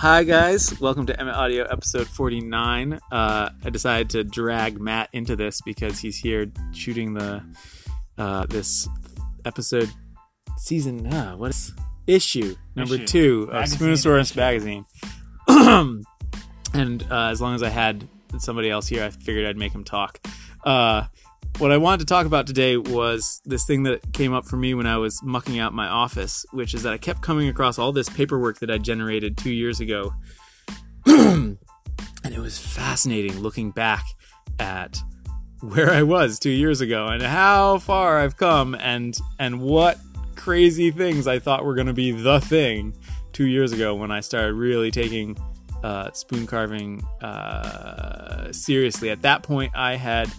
Hi guys, welcome to Emmett Audio episode 49. Uh, I decided to drag Matt into this because he's here shooting the uh, this episode season uh, what is issue number Issue. two of Magazine Spoonosaurus issue. magazine. and uh, as long as I had somebody else here, I figured I'd make him talk. Uh, what I wanted to talk about today was this thing that came up for me when I was mucking out my office, which is that I kept coming across all this paperwork that I generated two years ago. and it was fascinating looking back at where I was two years ago and how far I've come and and what crazy things I thought were going to be the thing two years ago when I started really taking uh, spoon carving uh, seriously. At that point, I had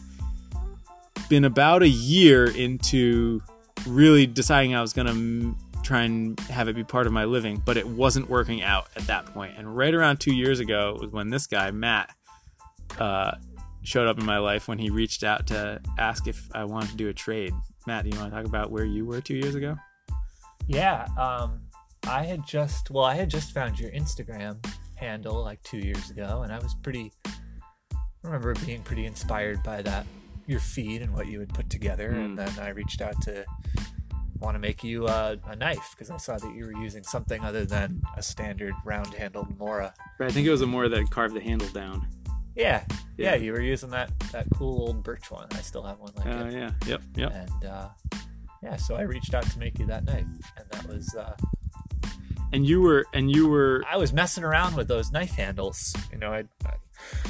been about a year into really deciding I was going to m- try and have it be part of my living, but it wasn't working out at that point. And right around two years ago was when this guy, Matt, uh, showed up in my life when he reached out to ask if I wanted to do a trade. Matt, do you want to talk about where you were two years ago? Yeah, um, I had just well, I had just found your Instagram handle like two years ago, and I was pretty. I remember being pretty inspired by that, your feed and what you had put together, Hmm. and then I reached out to want to make you uh, a knife because I saw that you were using something other than a standard round-handled Mora. Right, I think it was a mora that carved the handle down. Yeah, Yeah. yeah, you were using that that cool old birch one. I still have one like Uh, it. yeah, yep, yep. And uh, yeah, so I reached out to make you that knife, and that was uh, And you were, and you were, I was messing around with those knife handles. You know, I, I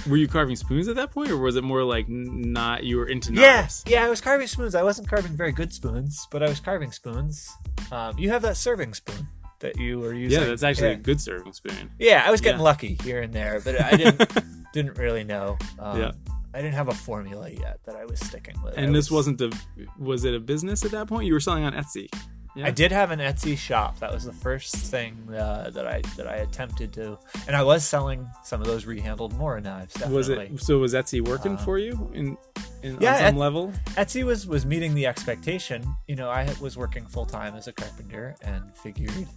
were you carving spoons at that point, or was it more like not? You were into yeah, knives. yeah, I was carving spoons. I wasn't carving very good spoons, but I was carving spoons. Um, you have that serving spoon that you were using. Yeah, that's actually yeah. a good serving spoon. Yeah, I was getting Yeah. lucky here and there, but I didn't didn't really know. Um, Yeah. I didn't have a formula yet that I was sticking with. I And this was- wasn't a, was it a business at that point? You were selling on Etsy. Yeah. I did have an Etsy shop. That was the first thing uh, that I that I attempted to, and I was selling some of those rehandled Mora knives. Definitely. Was it so? Was Etsy working Uh, for you in, in yeah, on some Et- level? Etsy was was meeting the expectation. You know, I was working full time as a carpenter and figured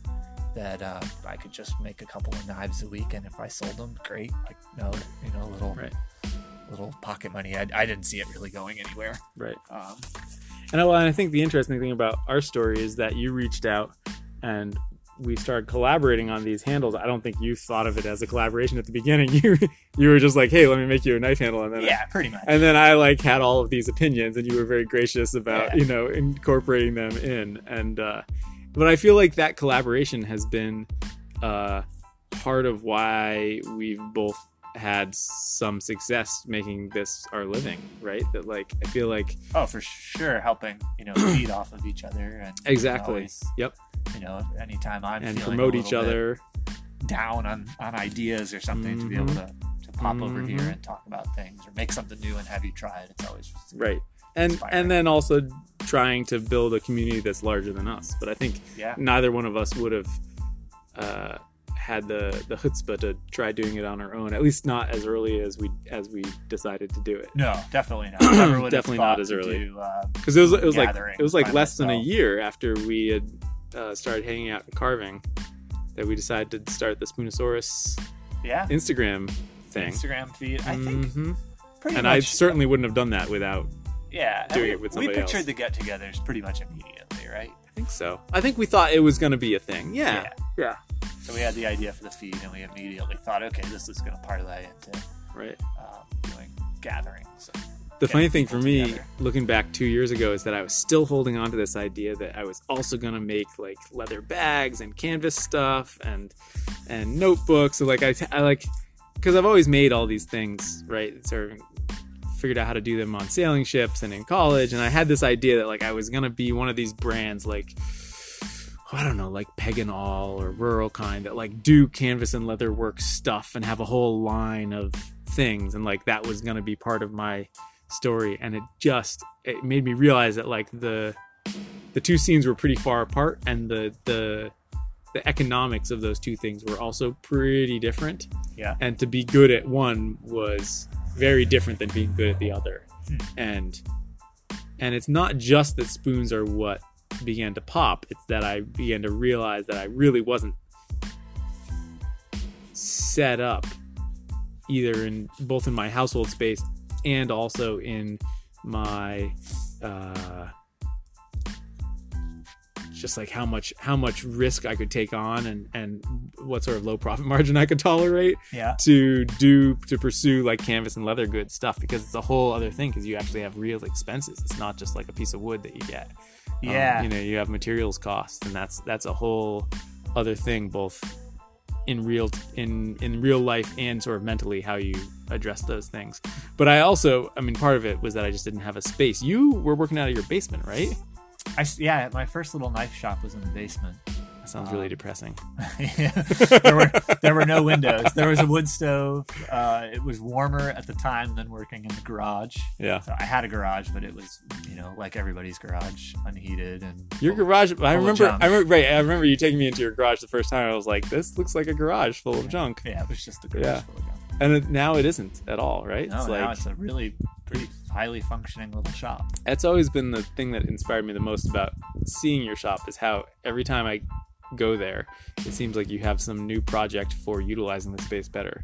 that uh, I could just make a couple of knives a week, and if I sold them, great. Like no, you know, little Right, little pocket money. I, I didn't see it really going anywhere. right. Um, And I, well, and I think the interesting thing about our story is that you reached out and we started collaborating on these handles. I don't think you thought of it as a collaboration at the beginning. You you were just like, "Hey, let me make you a knife handle," and then yeah, pretty much. and then I like had all of these opinions, and you were very gracious about Yeah. you know incorporating them in. And uh, but I feel like that collaboration has been uh, part of why we've both had some success making this our living, right? That like I feel like oh, for sure, helping you know feed off of each other and exactly, always, yep, you know, anytime I'm and promote each other. down on on ideas or something to be able to, to pop over here and talk about things or make something new and have you try it. It's always right and Inspiring. and then also trying to build a community that's larger than us but i think yeah. neither one of us would have uh, had the the chutzpah to try doing it on our own at least not as early as we as we decided to do it No, definitely not. Definitely not as early. because it was it was like it was like less than a year after we had uh, started hanging out and carving that we decided to start the Spoonosaurus yeah, Instagram thing Instagram feed. I think Mhm. pretty and much. I certainly wouldn't have done that without yeah, doing we, it with somebody else. we pictured else. the get-togethers pretty much immediately, right? I think so I think we thought it was going to be a thing yeah yeah So we had the idea for the feed, and we immediately thought, okay, this is going to parlay into right um, doing gatherings. The funny thing for me, together. looking back two years ago, is that I was still holding on to this idea that I was also gonna make like leather bags and canvas stuff and and notebooks. So like I, I like because I've always made all these things right. Sort of figured out how to do them on sailing ships and in college, and I had this idea that like I was gonna be one of these brands like. I don't know, like Peg and Awl or Rural Kind that like do canvas and leather work stuff and have a whole line of things, and like that was gonna be part of my story and it just it made me realize that like the the two scenes were pretty far apart and the the the economics of those two things were also pretty different Yeah. and to be good at one was very different than being good at the other Hmm. and and it's not just that spoons are what began to pop it's that i began to realize that i really wasn't set up either in both in my household space and also in my uh just like how much how much risk I could take on and and what sort of low profit margin I could tolerate Yeah. to do to pursue like canvas and leather goods stuff because it's a whole other thing because you actually have real expenses. It's not just like a piece of wood that you get. Um, Yeah. you know, you have materials costs, and that's that's a whole other thing, both in real in in real life and sort of mentally how you address those things. But I also, I mean, part of it was that I just didn't have a space. You were working out of your basement, right? I, yeah, my first little knife shop was in the basement. That sounds really depressing. yeah. there were there were no windows. There was a wood stove. Uh, it was warmer at the time than working in the garage. Yeah. So I had a garage, but it was you know like everybody's garage, unheated and Your garage. I remember. I remember. Right. I remember you taking me into your garage the first time. I was like, "This looks like a garage full of junk," Yeah, it was just a garage Yeah. full of junk. and it, now it isn't at all. Right? No, it's now it's a really pretty highly functioning little shop. that's always been the thing that inspired me the most about seeing your shop is how every time I go there, it seems like you have some new project for utilizing the space better.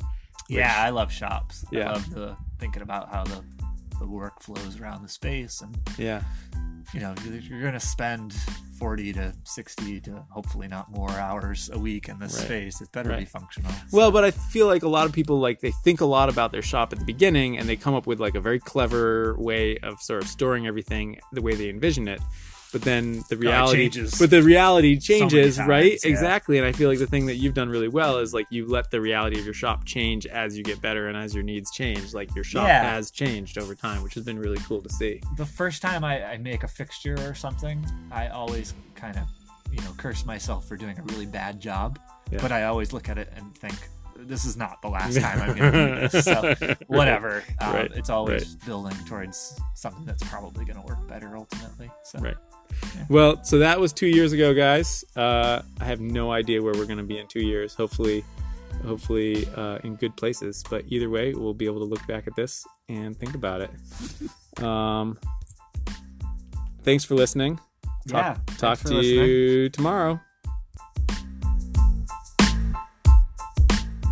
Yeah, I love shops. Yeah. I love the thinking about how the the work flows around the space and Yeah. you know you're, going to spend 40 to 60 to hopefully not more hours a week in this Right. space it better be Right. functional Well, but I feel like a lot of people like they think a lot about their shop at the beginning and they come up with like a very clever way of sort of storing everything the way they envision it. But then the reality changes but the reality changes, times, right? yeah. Exactly. And I feel like the thing that you've done really well is like you let the reality of your shop change as you get better and as your needs change. Like your shop Yeah. has changed over time, which has been really cool to see. the first time I, I make a fixture or something i always kind of you know curse myself for doing a really bad job Yeah. but i always look at it and think this is not the last time i'm going to do this so whatever um, Right, it's always building towards something that's probably going to work better ultimately so Right. Well, so that was two years ago, guys. Uh, I have no idea where we're going to be in two years. Hopefully, hopefully uh, in good places. But either way, we'll be able to look back at this and think about it. Um, thanks for listening. Talk, yeah talk to listening. you tomorrow.